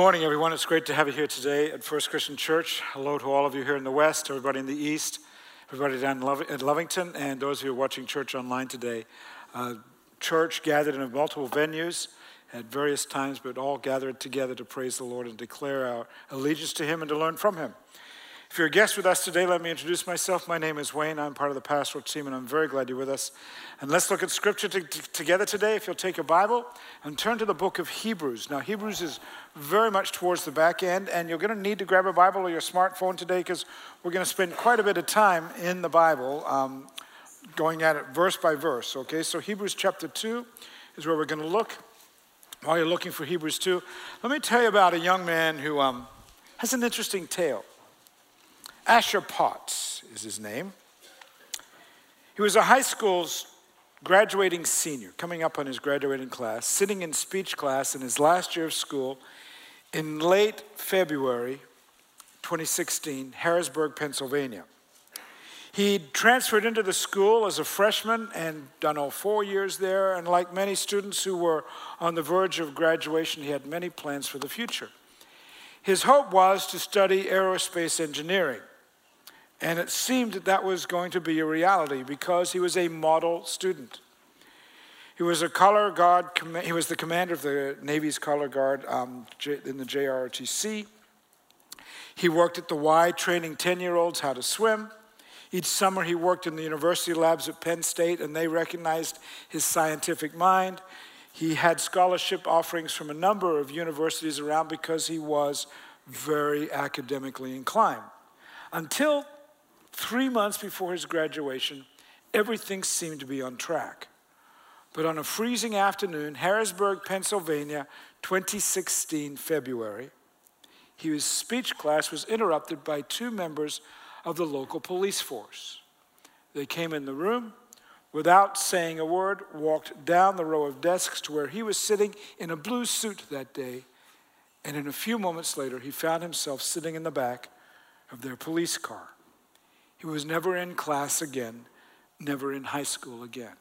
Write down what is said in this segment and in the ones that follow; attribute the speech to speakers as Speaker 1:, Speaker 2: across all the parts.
Speaker 1: Good morning, everyone. It's great to have you here today at First Christian Church. Hello to all of you here in the West, everybody in the East, everybody down at Lovington, and those of you watching church online today. Uh, church gathered in multiple venues at various times, but all gathered together to praise the Lord and declare our allegiance to Him and to learn from Him. If you're a guest with us today, let me introduce myself. My name is Wayne. I'm part of the pastoral team, and I'm very glad you're with us. And let's look at scripture to, to, together today. If you'll take a Bible and turn to the book of Hebrews. Now, Hebrews is very much towards the back end, and you're going to need to grab a Bible or your smartphone today because we're going to spend quite a bit of time in the Bible um, going at it verse by verse. Okay, so Hebrews chapter 2 is where we're going to look. While you're looking for Hebrews 2, let me tell you about a young man who um, has an interesting tale. Asher Potts is his name. He was a high school's graduating senior, coming up on his graduating class, sitting in speech class in his last year of school in late February 2016, Harrisburg, Pennsylvania. He'd transferred into the school as a freshman and done all four years there. And like many students who were on the verge of graduation, he had many plans for the future. His hope was to study aerospace engineering. And it seemed that that was going to be a reality because he was a model student. He was a color guard, he was the commander of the Navy's color guard um, in the JROTC. He worked at the Y training 10 year olds how to swim. Each summer, he worked in the university labs at Penn State, and they recognized his scientific mind. He had scholarship offerings from a number of universities around because he was very academically inclined. Until Three months before his graduation, everything seemed to be on track. But on a freezing afternoon, Harrisburg, Pennsylvania, 2016, February, his speech class was interrupted by two members of the local police force. They came in the room, without saying a word, walked down the row of desks to where he was sitting in a blue suit that day, and in a few moments later, he found himself sitting in the back of their police car. He was never in class again, never in high school again.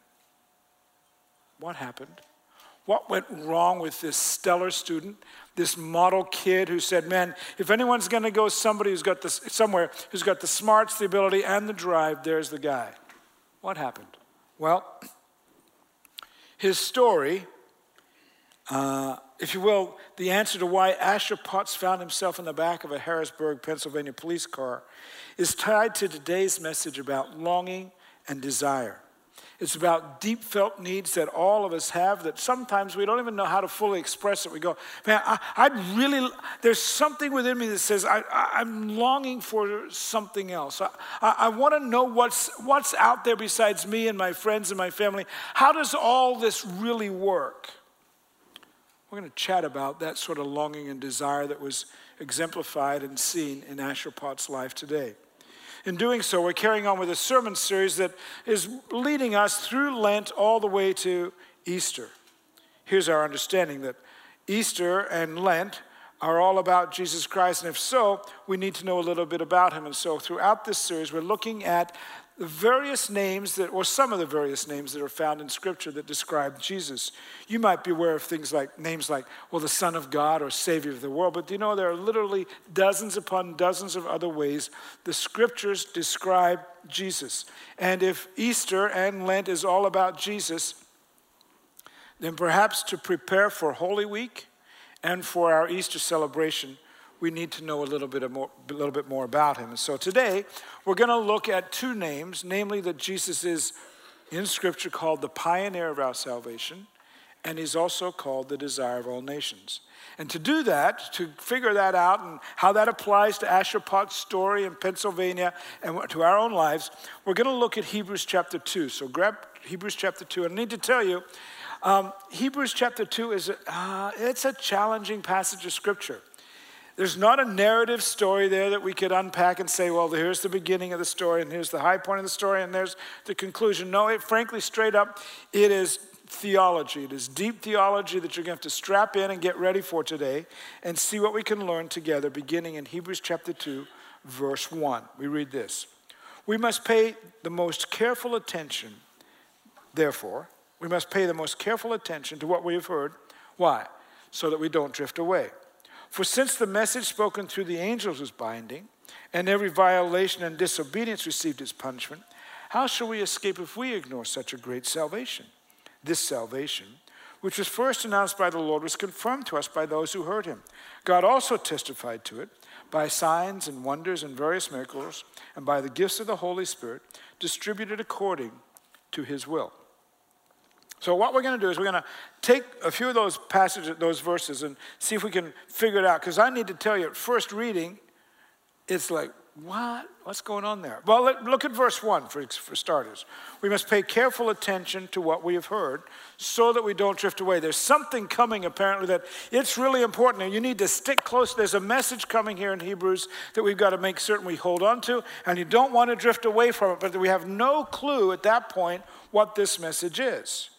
Speaker 1: What happened? What went wrong with this stellar student, this model kid who said, Man, if anyone's going to go somebody who's got this, somewhere who's got the smarts, the ability, and the drive, there's the guy. What happened? Well, his story, uh, if you will, the answer to why Asher Potts found himself in the back of a Harrisburg, Pennsylvania police car is tied to today's message about longing and desire. It's about deep felt needs that all of us have that sometimes we don't even know how to fully express it. We go, man, I, I really, there's something within me that says I, am longing for something else. I, I, I want to know what's, what's out there besides me and my friends and my family. How does all this really work? We're going to chat about that sort of longing and desire that was exemplified and seen in Asher Potts' life today. In doing so, we're carrying on with a sermon series that is leading us through Lent all the way to Easter. Here's our understanding that Easter and Lent are all about Jesus Christ, and if so, we need to know a little bit about him. And so, throughout this series, we're looking at the various names that, or some of the various names that are found in Scripture that describe Jesus. You might be aware of things like names like, well, the Son of God or Savior of the world, but you know there are literally dozens upon dozens of other ways the Scriptures describe Jesus. And if Easter and Lent is all about Jesus, then perhaps to prepare for Holy Week and for our Easter celebration, we need to know a little bit more, a little bit more about him. And so today, we're going to look at two names, namely that Jesus is in Scripture called the pioneer of our salvation, and he's also called the desire of all nations. And to do that, to figure that out and how that applies to Asher Potts' story in Pennsylvania and to our own lives, we're going to look at Hebrews chapter 2. So grab Hebrews chapter 2. And I need to tell you, um, Hebrews chapter 2 is a, uh, it's a challenging passage of Scripture. There's not a narrative story there that we could unpack and say, well, here's the beginning of the story, and here's the high point of the story, and there's the conclusion. No, it, frankly, straight up, it is theology. It is deep theology that you're going to have to strap in and get ready for today and see what we can learn together, beginning in Hebrews chapter 2, verse 1. We read this We must pay the most careful attention, therefore, we must pay the most careful attention to what we have heard. Why? So that we don't drift away. For since the message spoken through the angels was binding, and every violation and disobedience received its punishment, how shall we escape if we ignore such a great salvation? This salvation, which was first announced by the Lord, was confirmed to us by those who heard him. God also testified to it by signs and wonders and various miracles, and by the gifts of the Holy Spirit, distributed according to his will. So, what we're going to do is we're going to take a few of those passages, those verses, and see if we can figure it out. Because I need to tell you, at first reading, it's like, what? What's going on there? Well, let, look at verse 1 for, for starters. We must pay careful attention to what we have heard so that we don't drift away. There's something coming, apparently, that it's really important. And you need to stick close. There's a message coming here in Hebrews that we've got to make certain we hold on to, and you don't want to drift away from it, but we have no clue at that point what this message is.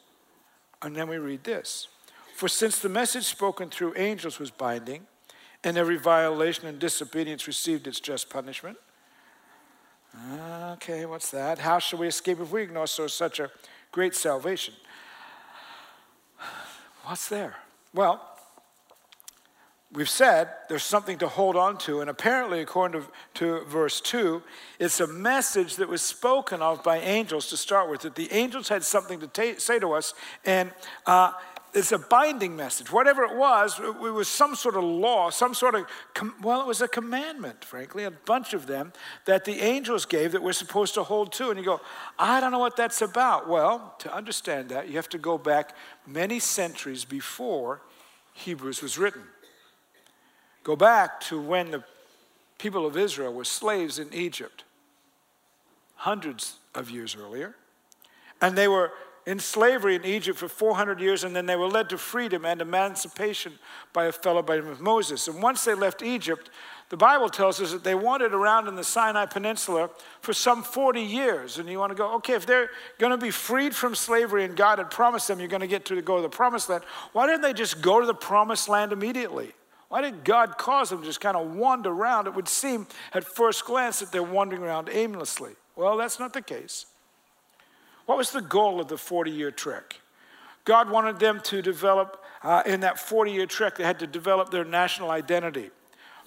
Speaker 1: And then we read this For since the message spoken through angels was binding, and every violation and disobedience received its just punishment. Okay, what's that? How shall we escape if we ignore so such a great salvation? What's there? Well, we've said there's something to hold on to, and apparently, according to, to verse 2, it's a message that was spoken of by angels to start with, that the angels had something to ta- say to us, and uh, it's a binding message. Whatever it was, it was some sort of law, some sort of, well, it was a commandment, frankly, a bunch of them that the angels gave that we're supposed to hold to. And you go, I don't know what that's about. Well, to understand that, you have to go back many centuries before Hebrews was written. Go back to when the people of Israel were slaves in Egypt, hundreds of years earlier. And they were in slavery in Egypt for 400 years, and then they were led to freedom and emancipation by a fellow by the name of Moses. And once they left Egypt, the Bible tells us that they wandered around in the Sinai Peninsula for some 40 years. And you want to go, okay, if they're going to be freed from slavery and God had promised them you're going to get to go to the promised land, why didn't they just go to the promised land immediately? Why did God cause them to just kind of wander around? It would seem at first glance that they're wandering around aimlessly. Well, that's not the case. What was the goal of the 40 year trek? God wanted them to develop, uh, in that 40 year trek, they had to develop their national identity.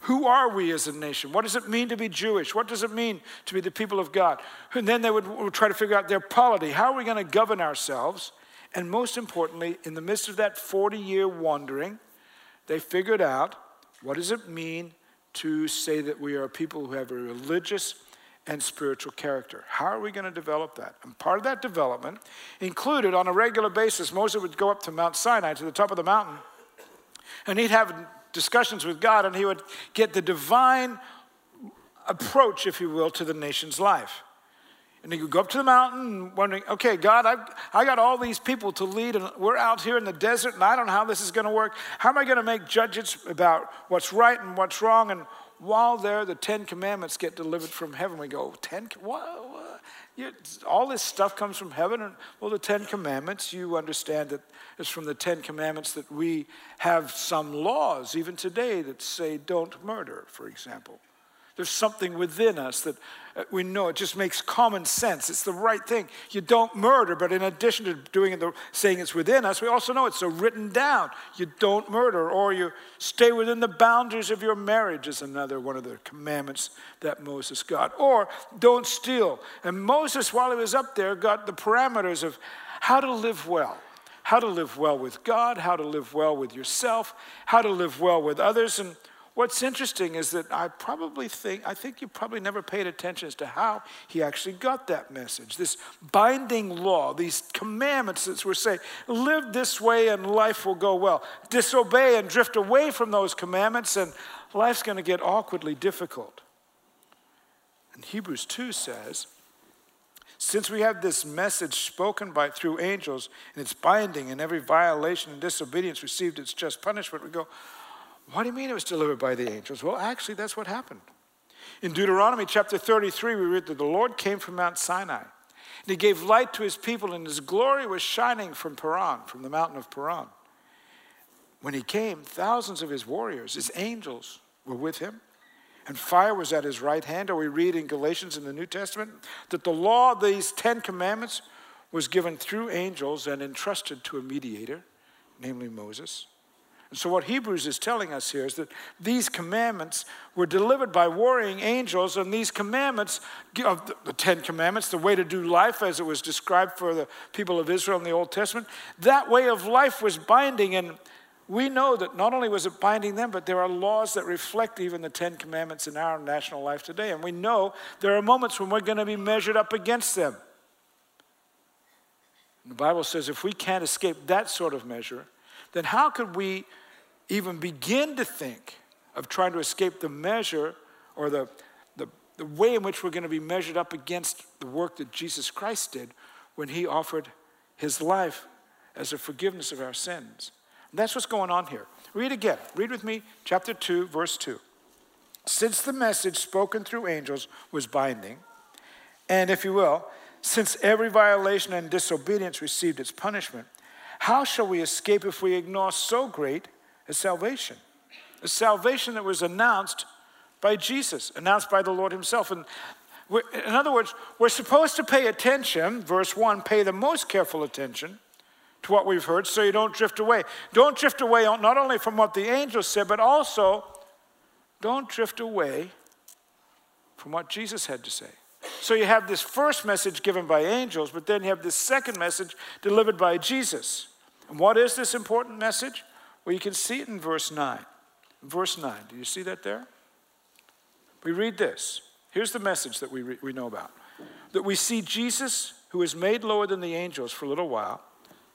Speaker 1: Who are we as a nation? What does it mean to be Jewish? What does it mean to be the people of God? And then they would, would try to figure out their polity. How are we going to govern ourselves? And most importantly, in the midst of that 40 year wandering, they figured out what does it mean to say that we are people who have a religious and spiritual character. How are we going to develop that? And part of that development included on a regular basis, Moses would go up to Mount Sinai, to the top of the mountain, and he'd have discussions with God, and he would get the divine approach, if you will, to the nation's life. And you go up to the mountain wondering, okay, God, I've, I got all these people to lead, and we're out here in the desert, and I don't know how this is going to work. How am I going to make judgments about what's right and what's wrong, and while there, the Ten Commandments get delivered from heaven. We go, Ten, what? what? All this stuff comes from heaven. And, well, the Ten Commandments, you understand that it's from the Ten Commandments that we have some laws, even today, that say don't murder, for example. There's something within us that uh, we know it just makes common sense. It's the right thing. You don't murder, but in addition to doing the saying it's within us, we also know it's so written down. You don't murder, or you stay within the boundaries of your marriage is another one of the commandments that Moses got. Or don't steal. And Moses, while he was up there, got the parameters of how to live well how to live well with God, how to live well with yourself, how to live well with others. And What's interesting is that I probably think, I think you probably never paid attention as to how he actually got that message. This binding law, these commandments that we're saying, live this way and life will go well. Disobey and drift away from those commandments, and life's going to get awkwardly difficult. And Hebrews 2 says, since we have this message spoken by through angels and it's binding and every violation and disobedience received its just punishment, we go, what do you mean it was delivered by the angels? Well, actually, that's what happened. In Deuteronomy chapter 33, we read that the Lord came from Mount Sinai, and he gave light to his people, and his glory was shining from Paran, from the mountain of Paran. When he came, thousands of his warriors, his angels, were with him, and fire was at his right hand. Or we read in Galatians in the New Testament that the law, these Ten Commandments, was given through angels and entrusted to a mediator, namely Moses. And so, what Hebrews is telling us here is that these commandments were delivered by warring angels, and these commandments, of the Ten Commandments, the way to do life as it was described for the people of Israel in the Old Testament, that way of life was binding. And we know that not only was it binding them, but there are laws that reflect even the Ten Commandments in our national life today. And we know there are moments when we're going to be measured up against them. The Bible says if we can't escape that sort of measure, then how could we even begin to think of trying to escape the measure or the, the, the way in which we're going to be measured up against the work that Jesus Christ did when he offered his life as a forgiveness of our sins? And that's what's going on here. Read again. Read with me, chapter 2, verse 2. Since the message spoken through angels was binding, and if you will, since every violation and disobedience received its punishment, how shall we escape if we ignore so great a salvation? A salvation that was announced by Jesus, announced by the Lord Himself. And in other words, we're supposed to pay attention, verse 1, pay the most careful attention to what we've heard so you don't drift away. Don't drift away not only from what the angels said, but also don't drift away from what Jesus had to say. So you have this first message given by angels, but then you have this second message delivered by Jesus. And what is this important message? Well, you can see it in verse 9. Verse 9, do you see that there? We read this. Here's the message that we, re- we know about that we see Jesus, who is made lower than the angels for a little while.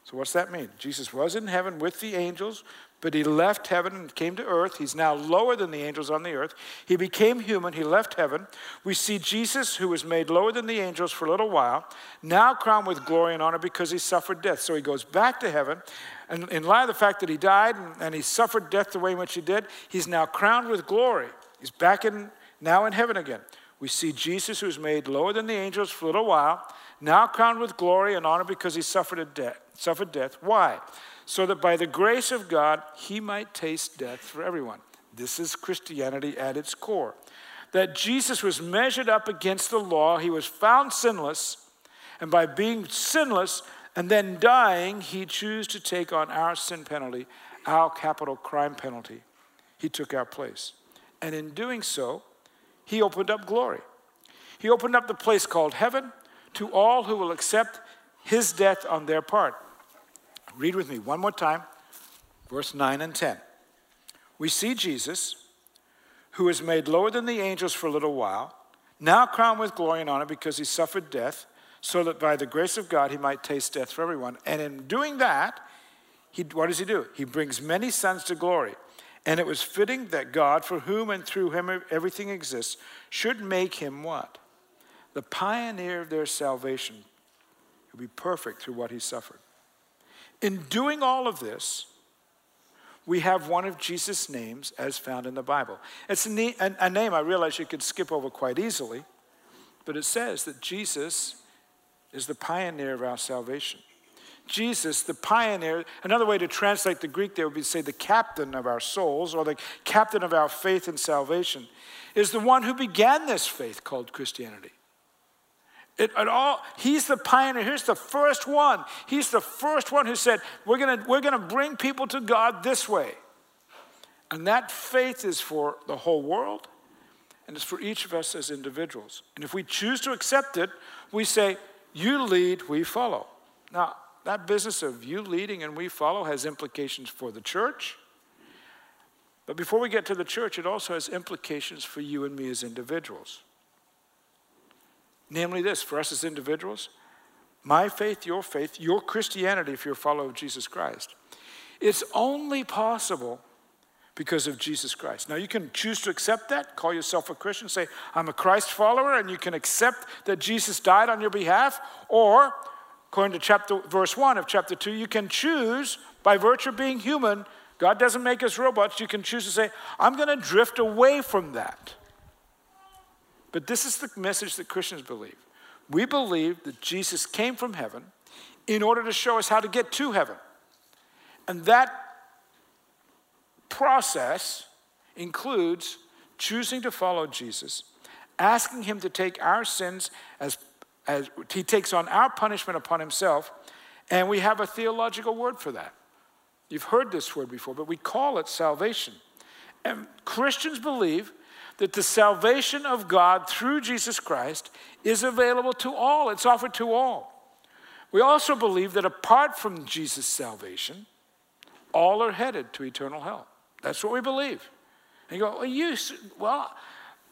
Speaker 1: So, what's that mean? Jesus was in heaven with the angels, but he left heaven and came to earth. He's now lower than the angels on the earth. He became human. He left heaven. We see Jesus, who was made lower than the angels for a little while, now crowned with glory and honor because he suffered death. So he goes back to heaven. And in light of the fact that he died and, he suffered death the way in which he did, he's now crowned with glory. He's back in, now in heaven again. We see Jesus, who was made lower than the angels for a little while, now crowned with glory and honor because he suffered, a death, suffered death. Why? so that by the grace of God he might taste death for everyone. This is Christianity at its core. That Jesus was measured up against the law, he was found sinless, and by being sinless and then dying, he chose to take on our sin penalty, our capital crime penalty. He took our place. And in doing so, he opened up glory. He opened up the place called heaven to all who will accept his death on their part. Read with me one more time, verse 9 and 10. We see Jesus, who is made lower than the angels for a little while, now crowned with glory and honor because he suffered death, so that by the grace of God he might taste death for everyone. And in doing that, he, what does he do? He brings many sons to glory. And it was fitting that God, for whom and through him everything exists, should make him what? The pioneer of their salvation. He'll be perfect through what he suffered. In doing all of this, we have one of Jesus' names as found in the Bible. It's a, a, name I realize you could skip over quite easily, but it says that Jesus is the pioneer of our salvation. Jesus, the pioneer, another way to translate the Greek there would be to say the captain of our souls or the captain of our faith and salvation, is the one who began this faith called Christianity. It, it all, he's the pioneer. Here's the first one. He's the first one who said, We're going we're going to bring people to God this way. And that faith is for the whole world, and it's for each of us as individuals. And if we choose to accept it, we say, You lead, we follow. Now, that business of you leading and we follow has implications for the church. But before we get to the church, it also has implications for you and me as individuals. Namely, this for us as individuals, my faith, your faith, your Christianity, if you're a follower of Jesus Christ, it's only possible because of Jesus Christ. Now, you can choose to accept that, call yourself a Christian, say, I'm a Christ follower, and you can accept that Jesus died on your behalf, or, according to chapter, verse 1 of chapter 2, you can choose, by virtue of being human, God doesn't make us robots, you can choose to say, I'm going to drift away from that. But this is the message that Christians believe. We believe that Jesus came from heaven in order to show us how to get to heaven. And that process includes choosing to follow Jesus, asking him to take our sins as, as he takes on our punishment upon himself, and we have a theological word for that. You've heard this word before, but we call it salvation. And Christians believe that the salvation of God through Jesus Christ is available to all, it's offered to all. We also believe that apart from Jesus' salvation, all are headed to eternal hell. That's what we believe. And you go, well, you, well,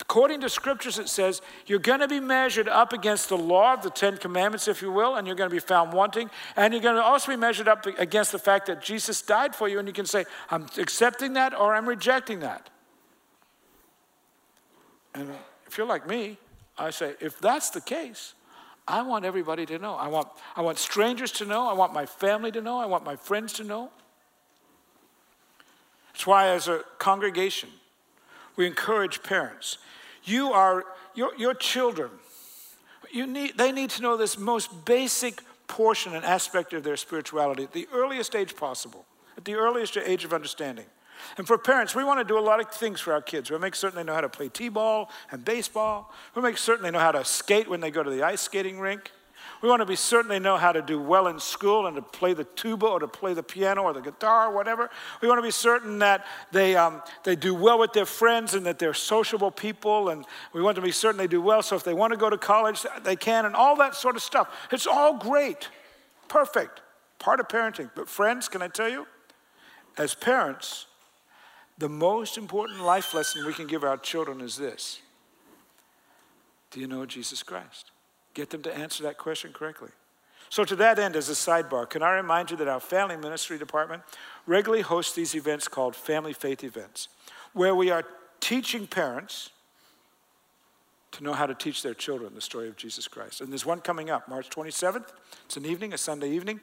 Speaker 1: according to scriptures, it says you're going to be measured up against the law of the Ten Commandments, if you will, and you're going to be found wanting. And you're going to also be measured up against the fact that Jesus died for you. And you can say, I'm accepting that or I'm rejecting that. And uh, if you're like me, I say, if that's the case, I want everybody to know. I want, I want strangers to know. I want my family to know. I want my friends to know. That's why, as a congregation, we encourage parents. You are, your, your children, you need, they need to know this most basic portion and aspect of their spirituality at the earliest age possible, at the earliest age of understanding. And for parents, we want to do a lot of things for our kids. We make certain they know how to play t ball and baseball. We make certain they know how to skate when they go to the ice skating rink. We want to be certain they know how to do well in school and to play the tuba or to play the piano or the guitar or whatever. We want to be certain that they, um, they do well with their friends and that they're sociable people. And we want to be certain they do well. So if they want to go to college, they can, and all that sort of stuff. It's all great, perfect, part of parenting. But, friends, can I tell you, as parents, the most important life lesson we can give our children is this Do you know Jesus Christ? Get them to answer that question correctly. So, to that end, as a sidebar, can I remind you that our family ministry department regularly hosts these events called Family Faith Events, where we are teaching parents to know how to teach their children the story of Jesus Christ. And there's one coming up, March 27th. It's an evening, a Sunday evening.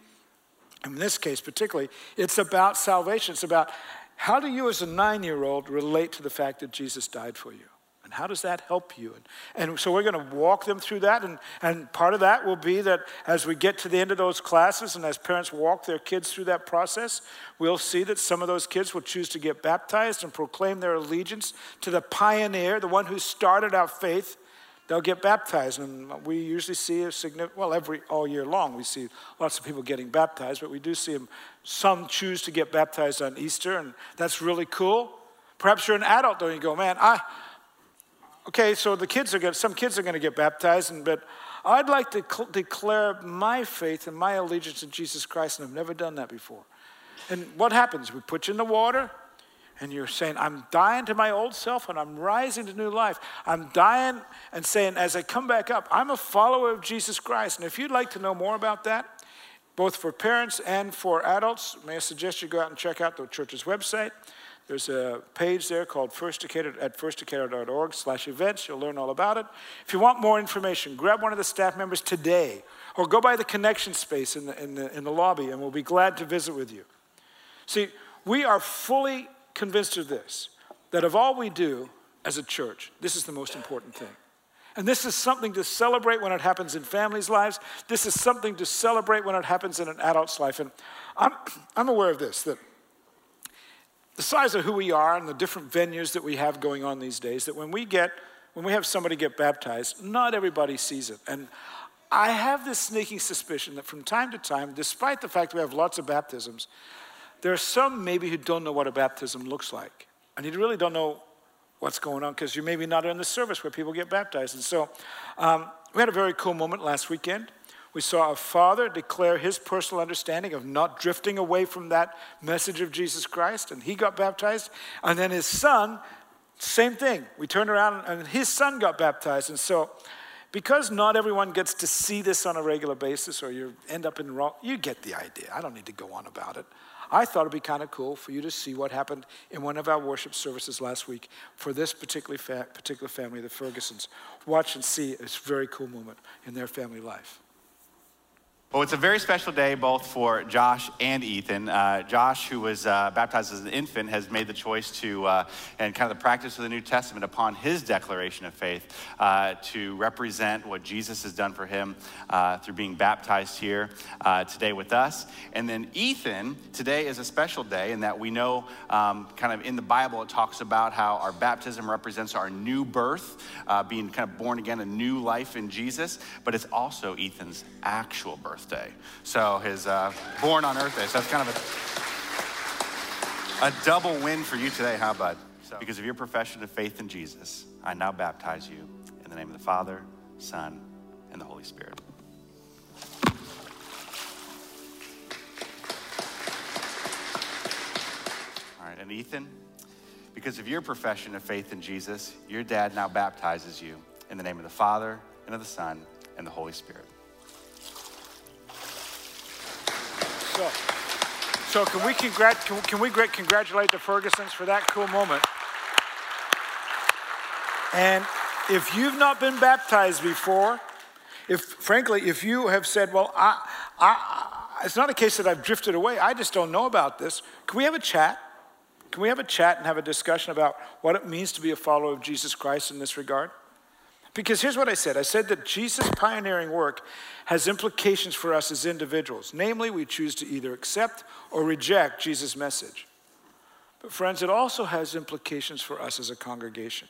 Speaker 1: In this case, particularly, it's about salvation. It's about how do you, as a nine year old, relate to the fact that Jesus died for you? And how does that help you? And, and so we're going to walk them through that. And, and part of that will be that as we get to the end of those classes and as parents walk their kids through that process, we'll see that some of those kids will choose to get baptized and proclaim their allegiance to the pioneer, the one who started our faith they'll get baptized. And we usually see a significant, well, every, all year long, we see lots of people getting baptized, but we do see them, some choose to get baptized on Easter, and that's really cool. Perhaps you're an adult, though, and you go, man, I, okay, so the kids are going some kids are going to get baptized, and, but I'd like to cl- declare my faith and my allegiance to Jesus Christ, and I've never done that before. And what happens? We put you in the water, and you're saying, I'm dying to my old self and I'm rising to new life. I'm dying and saying, as I come back up, I'm a follower of Jesus Christ. And if you'd like to know more about that, both for parents and for adults, may I suggest you go out and check out the church's website. There's a page there called First Decatur at firstdecatur.org slash events. You'll learn all about it. If you want more information, grab one of the staff members today or go by the connection space in the, in the, in the lobby and we'll be glad to visit with you. See, we are fully convinced of this that of all we do as a church, this is the most important thing. And this is something to celebrate when it happens in families' lives. This is something to celebrate when it happens in an adult's life. And I'm, I'm aware of this that the size of who we are and the different venues that we have going on these days, that when we get, when we have somebody get baptized, not everybody sees it. And I have this sneaking suspicion that from time to time, despite the fact we have lots of baptisms, there are some maybe who don't know what a baptism looks like. And you really don't know what's going on because you're maybe not in the service where people get baptized. And so um, we had a very cool moment last weekend. We saw a father declare his personal understanding of not drifting away from that message of Jesus Christ, and he got baptized. And then his son, same thing. We turned around and his son got baptized. And so, because not everyone gets to see this on a regular basis, or you end up in the wrong, you get the idea. I don't need to go on about it. I thought it'd be kind of cool for you to see what happened in one of our worship services last week for this particular, fa- particular family, the Fergusons. Watch and see a very cool moment in their family life.
Speaker 2: Well, it's a very special day both for Josh and Ethan. Uh, Josh, who was uh, baptized as an infant, has made the choice to, uh, and kind of the practice of the New Testament upon his declaration of faith, uh, to represent what Jesus has done for him uh, through being baptized here uh, today with us. And then Ethan, today is a special day in that we know, um, kind of in the Bible, it talks about how our baptism represents our new birth, being kind of born again, a new life in Jesus, but it's also Ethan's actual birth So his uh, born on Earth Day. So that's kind of a A double win for you today, huh, bud? So, because of your profession of faith in Jesus, I now baptize you in the name of the Father, Son, and the Holy Spirit. All right, and Ethan, because of your profession of faith in Jesus, your dad now baptizes you in the name of the Father, and of the Son, and the Holy Spirit.
Speaker 1: So, so can we, congrat- can, can we congratulate the Fergusons for that cool moment? And if you've not been baptized before, if frankly, if you have said, well, I, I, it's not a case that I've drifted away, I just don't know about this, can we have a chat? Can we have a chat and have a discussion about what it means to be a follower of Jesus Christ in this regard? Because here's what I said I said that Jesus' pioneering work has implications for us as individuals. Namely, we choose to either accept or reject Jesus' message. But, friends, it also has implications for us as a congregation.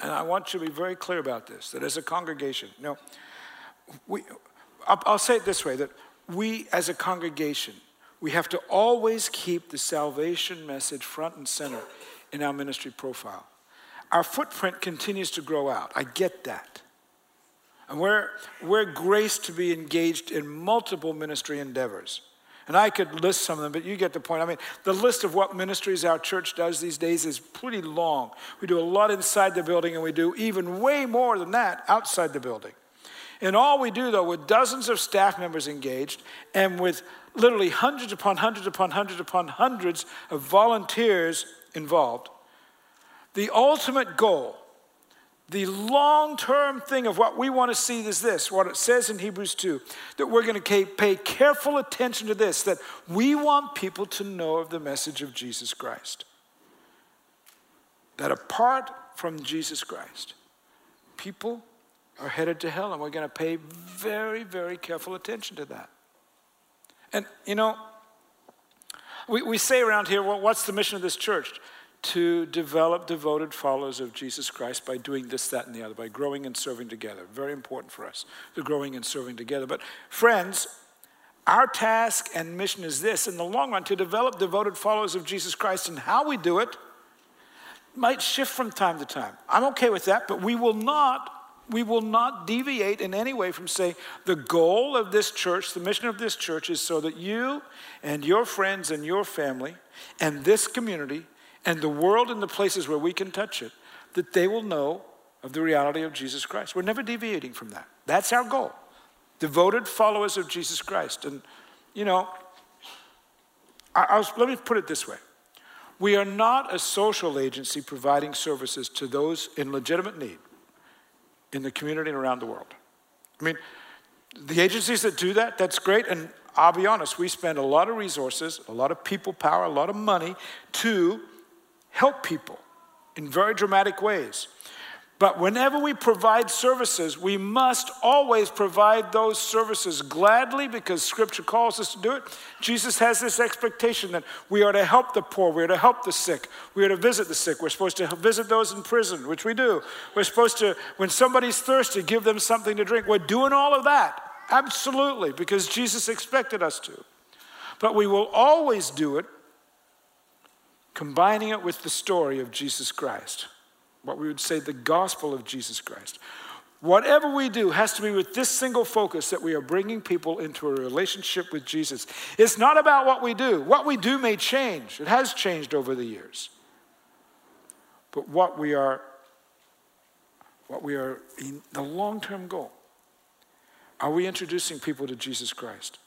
Speaker 1: And I want you to be very clear about this that as a congregation, I'll, I'll say it this way that we as a congregation, we have to always keep the salvation message front and center in our ministry profile our footprint continues to grow out. I get that. And we're, we're graced to be engaged in multiple ministry endeavors. And I could list some of them, but you get the point. I mean, the list of what ministries our church does these days is pretty long. We do a lot inside the building, and we do even way more than that outside the building. And all we do, though, with dozens of staff members engaged and with literally hundreds upon hundreds upon hundreds upon hundreds of volunteers involved, the ultimate goal, the long term thing of what we want to see is this what it says in Hebrews 2 that we're going to pay careful attention to this, that we want people to know of the message of Jesus Christ. That apart from Jesus Christ, people are headed to hell, and we're going to pay very, very careful attention to that. And, you know, we, we say around here, well, what's the mission of this church? To develop devoted followers of Jesus Christ by doing this, that, and the other, by growing and serving together. Very important for us, the growing and serving together. But, friends, our task and mission is this in the long run to develop devoted followers of Jesus Christ, and how we do it might shift from time to time. I'm okay with that, but we will not. We will not deviate in any way from saying the goal of this church, the mission of this church is so that you and your friends and your family and this community and the world and the places where we can touch it, that they will know of the reality of Jesus Christ. We're never deviating from that. That's our goal. Devoted followers of Jesus Christ. And, you know, I, I was, let me put it this way we are not a social agency providing services to those in legitimate need in the community and around the world. I mean, the agencies that do that, that's great. And I'll be honest, we spend a lot of resources, a lot of people power, a lot of money to help people in very dramatic ways. But whenever we provide services, we must always provide those services gladly because Scripture calls us to do it. Jesus has this expectation that we are to help the poor, we are to help the sick, we are to visit the sick, we're supposed to visit those in prison, which we do. We're supposed to, when somebody's thirsty, give them something to drink. We're doing all of that, absolutely, because Jesus expected us to. But we will always do it combining it with the story of Jesus Christ, what we would say the gospel of Jesus Christ. Whatever we do has to be with this single focus that we are bringing people into a relationship with Jesus. It's not about what we do. What we do may change, it has changed over the years. But what we are, what we are in the long term goal, are we introducing people to Jesus Christ?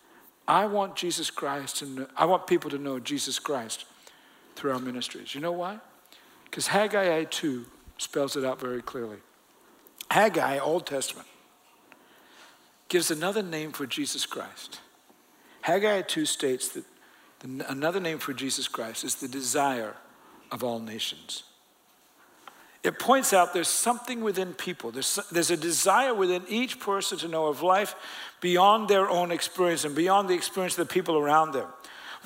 Speaker 1: I want Jesus Christ and I want people to know Jesus Christ through our ministries. You know why? Because Haggai 2 spells it out very clearly. Haggai, Old Testament, gives another name for Jesus Christ. Haggai 2 states that the, another name for Jesus Christ is the desire of all nations. It points out there's something within people. There's, there's a desire within each person to know of life beyond their own experience and beyond the experience of the people around them.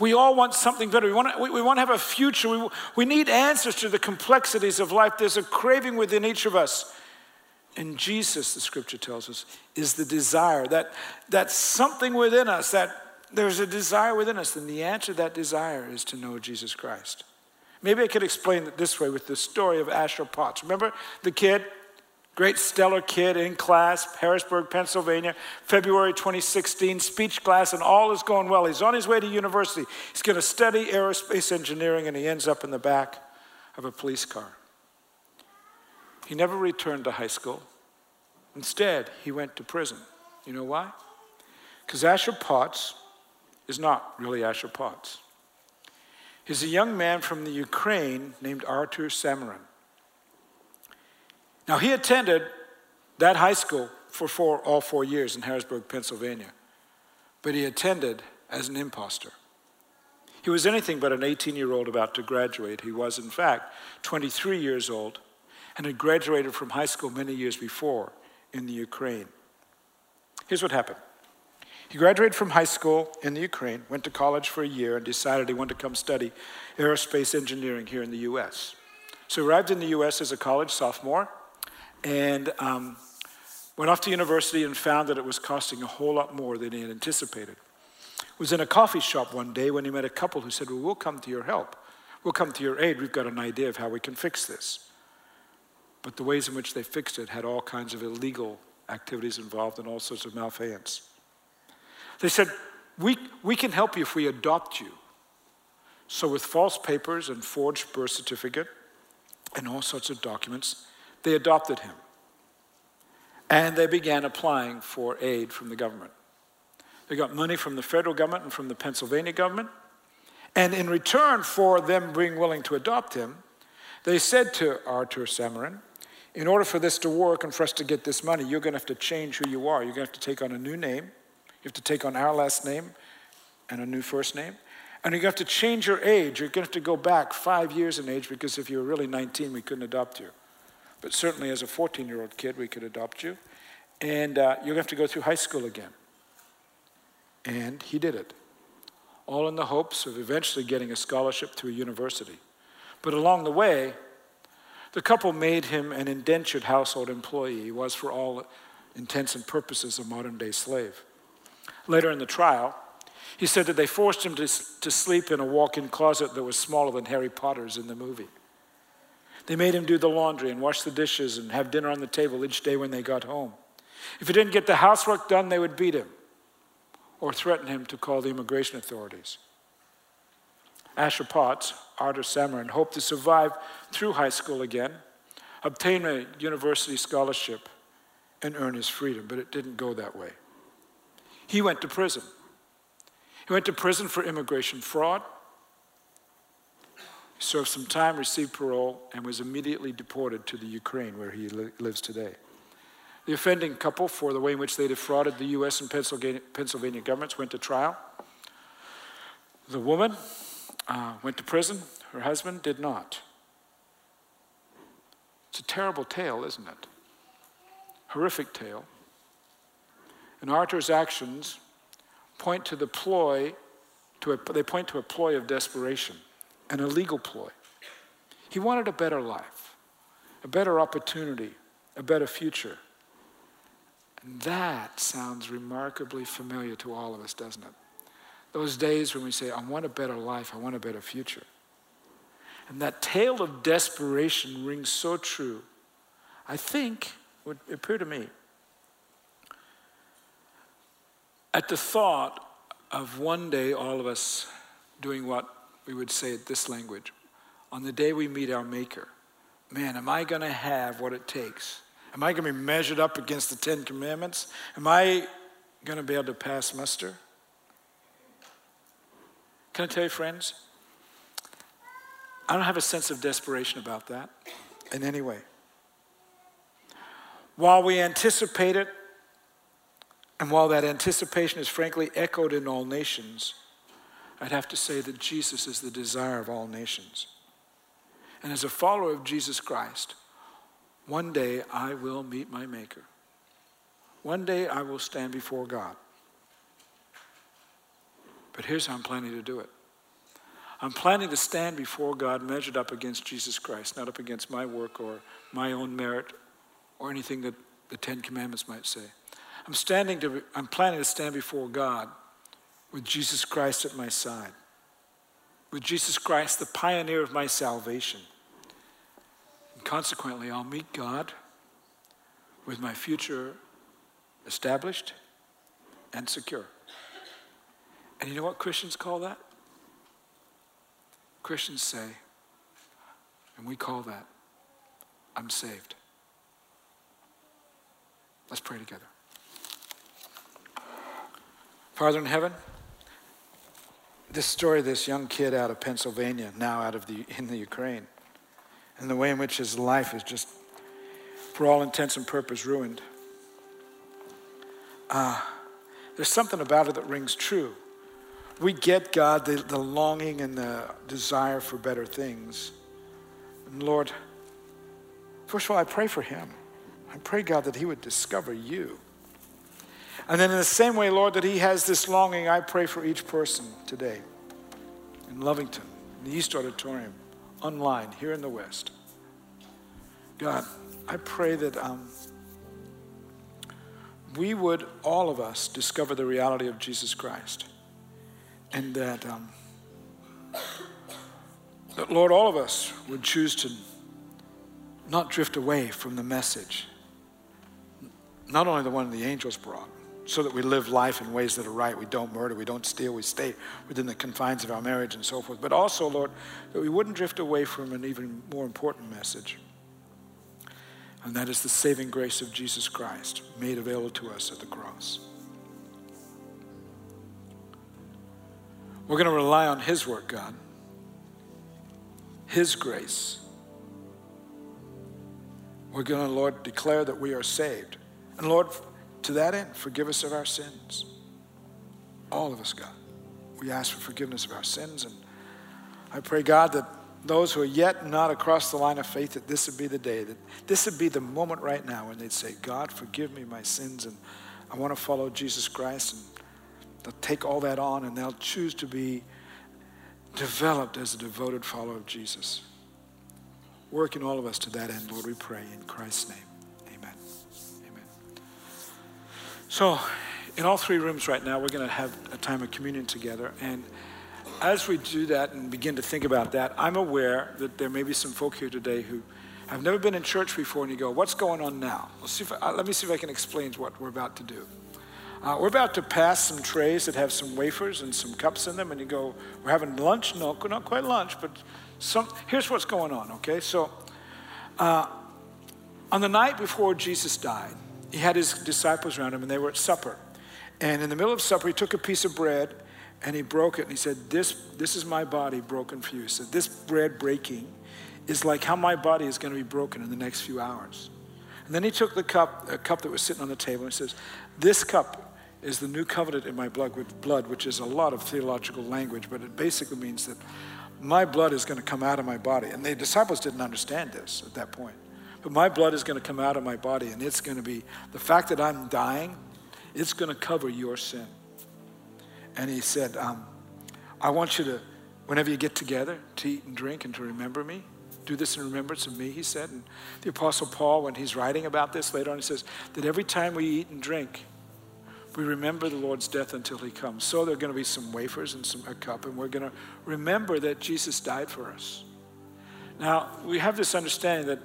Speaker 1: We all want something better. We want to, we, we want to have a future. We, we need answers to the complexities of life. There's a craving within each of us. And Jesus, the scripture tells us, is the desire. That, that something within us, that there's a desire within us. And the answer to that desire is to know Jesus Christ. Maybe I could explain it this way with the story of Asher Potts. Remember the kid? Great stellar kid in class, Harrisburg, Pennsylvania, February 2016, speech class, and all is going well. He's on his way to university. He's going to study aerospace engineering, and he ends up in the back of a police car. He never returned to high school. Instead, he went to prison. You know why? Because Asher Potts is not really Asher Potts. He's a young man from the Ukraine named Artur Samarin. Now, he attended that high school for four, all four years in Harrisburg, Pennsylvania, but he attended as an impostor. He was anything but an 18 year old about to graduate. He was, in fact, 23 years old and had graduated from high school many years before in the Ukraine. Here's what happened he graduated from high school in the Ukraine, went to college for a year, and decided he wanted to come study aerospace engineering here in the US. So he arrived in the US as a college sophomore and um, went off to university and found that it was costing a whole lot more than he had anticipated. Was in a coffee shop one day when he met a couple who said, Well, we'll come to your help. We'll come to your aid. We've got an idea of how we can fix this. But the ways in which they fixed it had all kinds of illegal activities involved and all sorts of malfeasance. They said, we, we can help you if we adopt you. So, with false papers and forged birth certificate and all sorts of documents, they adopted him. And they began applying for aid from the government. They got money from the federal government and from the Pennsylvania government. And in return for them being willing to adopt him, they said to Artur Samarin, in order for this to work and for us to get this money, you're going to have to change who you are. You're going to have to take on a new name. You have to take on our last name and a new first name. And you're going to have to change your age. You're going to have to go back five years in age because if you were really 19, we couldn't adopt you. But certainly as a 14 year old kid, we could adopt you. And uh, to have to go through high school again. And he did it, all in the hopes of eventually getting a scholarship to a university. But along the way, the couple made him an indentured household employee. He was, for all intents and purposes, a modern day slave. Later in the trial, he said that they forced him to, to sleep in a walk in closet that was smaller than Harry Potter's in the movie. They made him do the laundry and wash the dishes and have dinner on the table each day when they got home. If he didn't get the housework done, they would beat him or threaten him to call the immigration authorities. Asher Potts, Artur Samarin, hoped to survive through high school again, obtain a university scholarship, and earn his freedom, but it didn't go that way. He went to prison. He went to prison for immigration fraud. Served some time, received parole, and was immediately deported to the Ukraine where he li- lives today. The offending couple, for the way in which they defrauded the U.S. and Pennsylvania, Pennsylvania governments, went to trial. The woman uh, went to prison, her husband did not. It's a terrible tale, isn't it? Horrific tale. And Artur's actions point to the ploy, to a, they point to a ploy of desperation, an illegal ploy. He wanted a better life, a better opportunity, a better future. And that sounds remarkably familiar to all of us, doesn't it? Those days when we say, I want a better life, I want a better future. And that tale of desperation rings so true. I think, would appear to me, At the thought of one day all of us doing what we would say at this language, on the day we meet our Maker, man, am I going to have what it takes? Am I going to be measured up against the Ten Commandments? Am I going to be able to pass muster? Can I tell you, friends? I don't have a sense of desperation about that in any way. While we anticipate it and while that anticipation is frankly echoed in all nations, I'd have to say that Jesus is the desire of all nations. And as a follower of Jesus Christ, one day I will meet my Maker. One day I will stand before God. But here's how I'm planning to do it I'm planning to stand before God measured up against Jesus Christ, not up against my work or my own merit or anything that the Ten Commandments might say. I'm standing to, I'm planning to stand before God with Jesus Christ at my side. with Jesus Christ, the pioneer of my salvation. And consequently, I'll meet God with my future established and secure. And you know what Christians call that? Christians say, and we call that, I'm saved. Let's pray together. Father in heaven, this story of this young kid out of Pennsylvania, now out of the in the Ukraine, and the way in which his life is just, for all intents and purposes, ruined. Uh, there's something about it that rings true. We get God the, the longing and the desire for better things. And Lord, first of all, I pray for him. I pray, God, that he would discover you. And then, in the same way, Lord, that He has this longing, I pray for each person today in Lovington, in the East Auditorium, online, here in the West. God, I pray that um, we would, all of us, discover the reality of Jesus Christ. And that, um, that, Lord, all of us would choose to not drift away from the message, not only the one the angels brought, so that we live life in ways that are right. We don't murder, we don't steal, we stay within the confines of our marriage and so forth. But also, Lord, that we wouldn't drift away from an even more important message. And that is the saving grace of Jesus Christ made available to us at the cross. We're going to rely on His work, God, His grace. We're going to, Lord, declare that we are saved. And Lord, to that end, forgive us of our sins. All of us, God. We ask for forgiveness of our sins. And I pray, God, that those who are yet not across the line of faith, that this would be the day, that this would be the moment right now when they'd say, God, forgive me my sins, and I want to follow Jesus Christ. And they'll take all that on and they'll choose to be developed as a devoted follower of Jesus. Work in all of us to that end, Lord, we pray in Christ's name. So, in all three rooms right now, we're going to have a time of communion together. And as we do that and begin to think about that, I'm aware that there may be some folk here today who have never been in church before, and you go, What's going on now? I, let me see if I can explain what we're about to do. Uh, we're about to pass some trays that have some wafers and some cups in them, and you go, We're having lunch? No, not quite lunch, but some, here's what's going on, okay? So, uh, on the night before Jesus died, he had his disciples around him and they were at supper. And in the middle of supper, he took a piece of bread and he broke it and he said, This, this is my body broken for you. He said, This bread breaking is like how my body is going to be broken in the next few hours. And then he took the cup, a cup that was sitting on the table, and he says, This cup is the new covenant in my blood, blood, which is a lot of theological language, but it basically means that my blood is going to come out of my body. And the disciples didn't understand this at that point. But my blood is going to come out of my body, and it's going to be the fact that I'm dying, it's going to cover your sin. And he said, um, I want you to, whenever you get together, to eat and drink and to remember me. Do this in remembrance of me, he said. And the Apostle Paul, when he's writing about this later on, he says that every time we eat and drink, we remember the Lord's death until he comes. So there are going to be some wafers and some, a cup, and we're going to remember that Jesus died for us. Now, we have this understanding that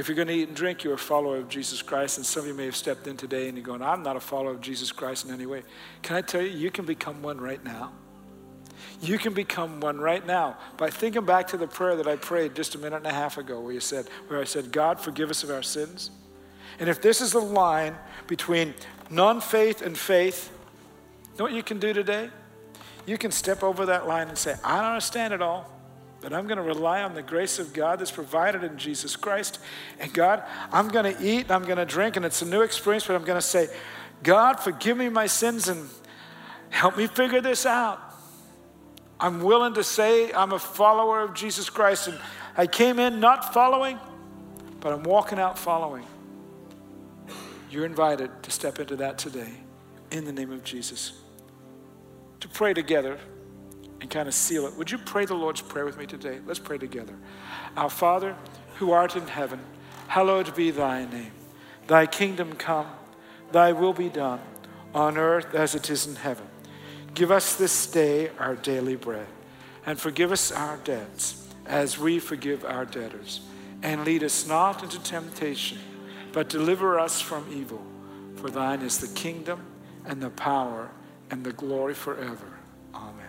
Speaker 1: if you're going to eat and drink, you're a follower of Jesus Christ. And some of you may have stepped in today and you're going, I'm not a follower of Jesus Christ in any way. Can I tell you, you can become one right now? You can become one right now by thinking back to the prayer that I prayed just a minute and a half ago, where you said, where I said, God, forgive us of our sins. And if this is the line between non-faith and faith, you know what you can do today? You can step over that line and say, I don't understand it all. But I'm going to rely on the grace of God that's provided in Jesus Christ. And God, I'm going to eat, and I'm going to drink, and it's a new experience, but I'm going to say, God, forgive me my sins and help me figure this out. I'm willing to say I'm a follower of Jesus Christ, and I came in not following, but I'm walking out following. You're invited to step into that today in the name of Jesus. To pray together and kind of seal it. Would you pray the Lord's Prayer with me today? Let's pray together. Our Father, who art in heaven, hallowed be thy name. Thy kingdom come, thy will be done, on earth as it is in heaven. Give us this day our daily bread, and forgive us our debts as we forgive our debtors. And lead us not into temptation, but deliver us from evil. For thine is the kingdom and the power and the glory forever. Amen.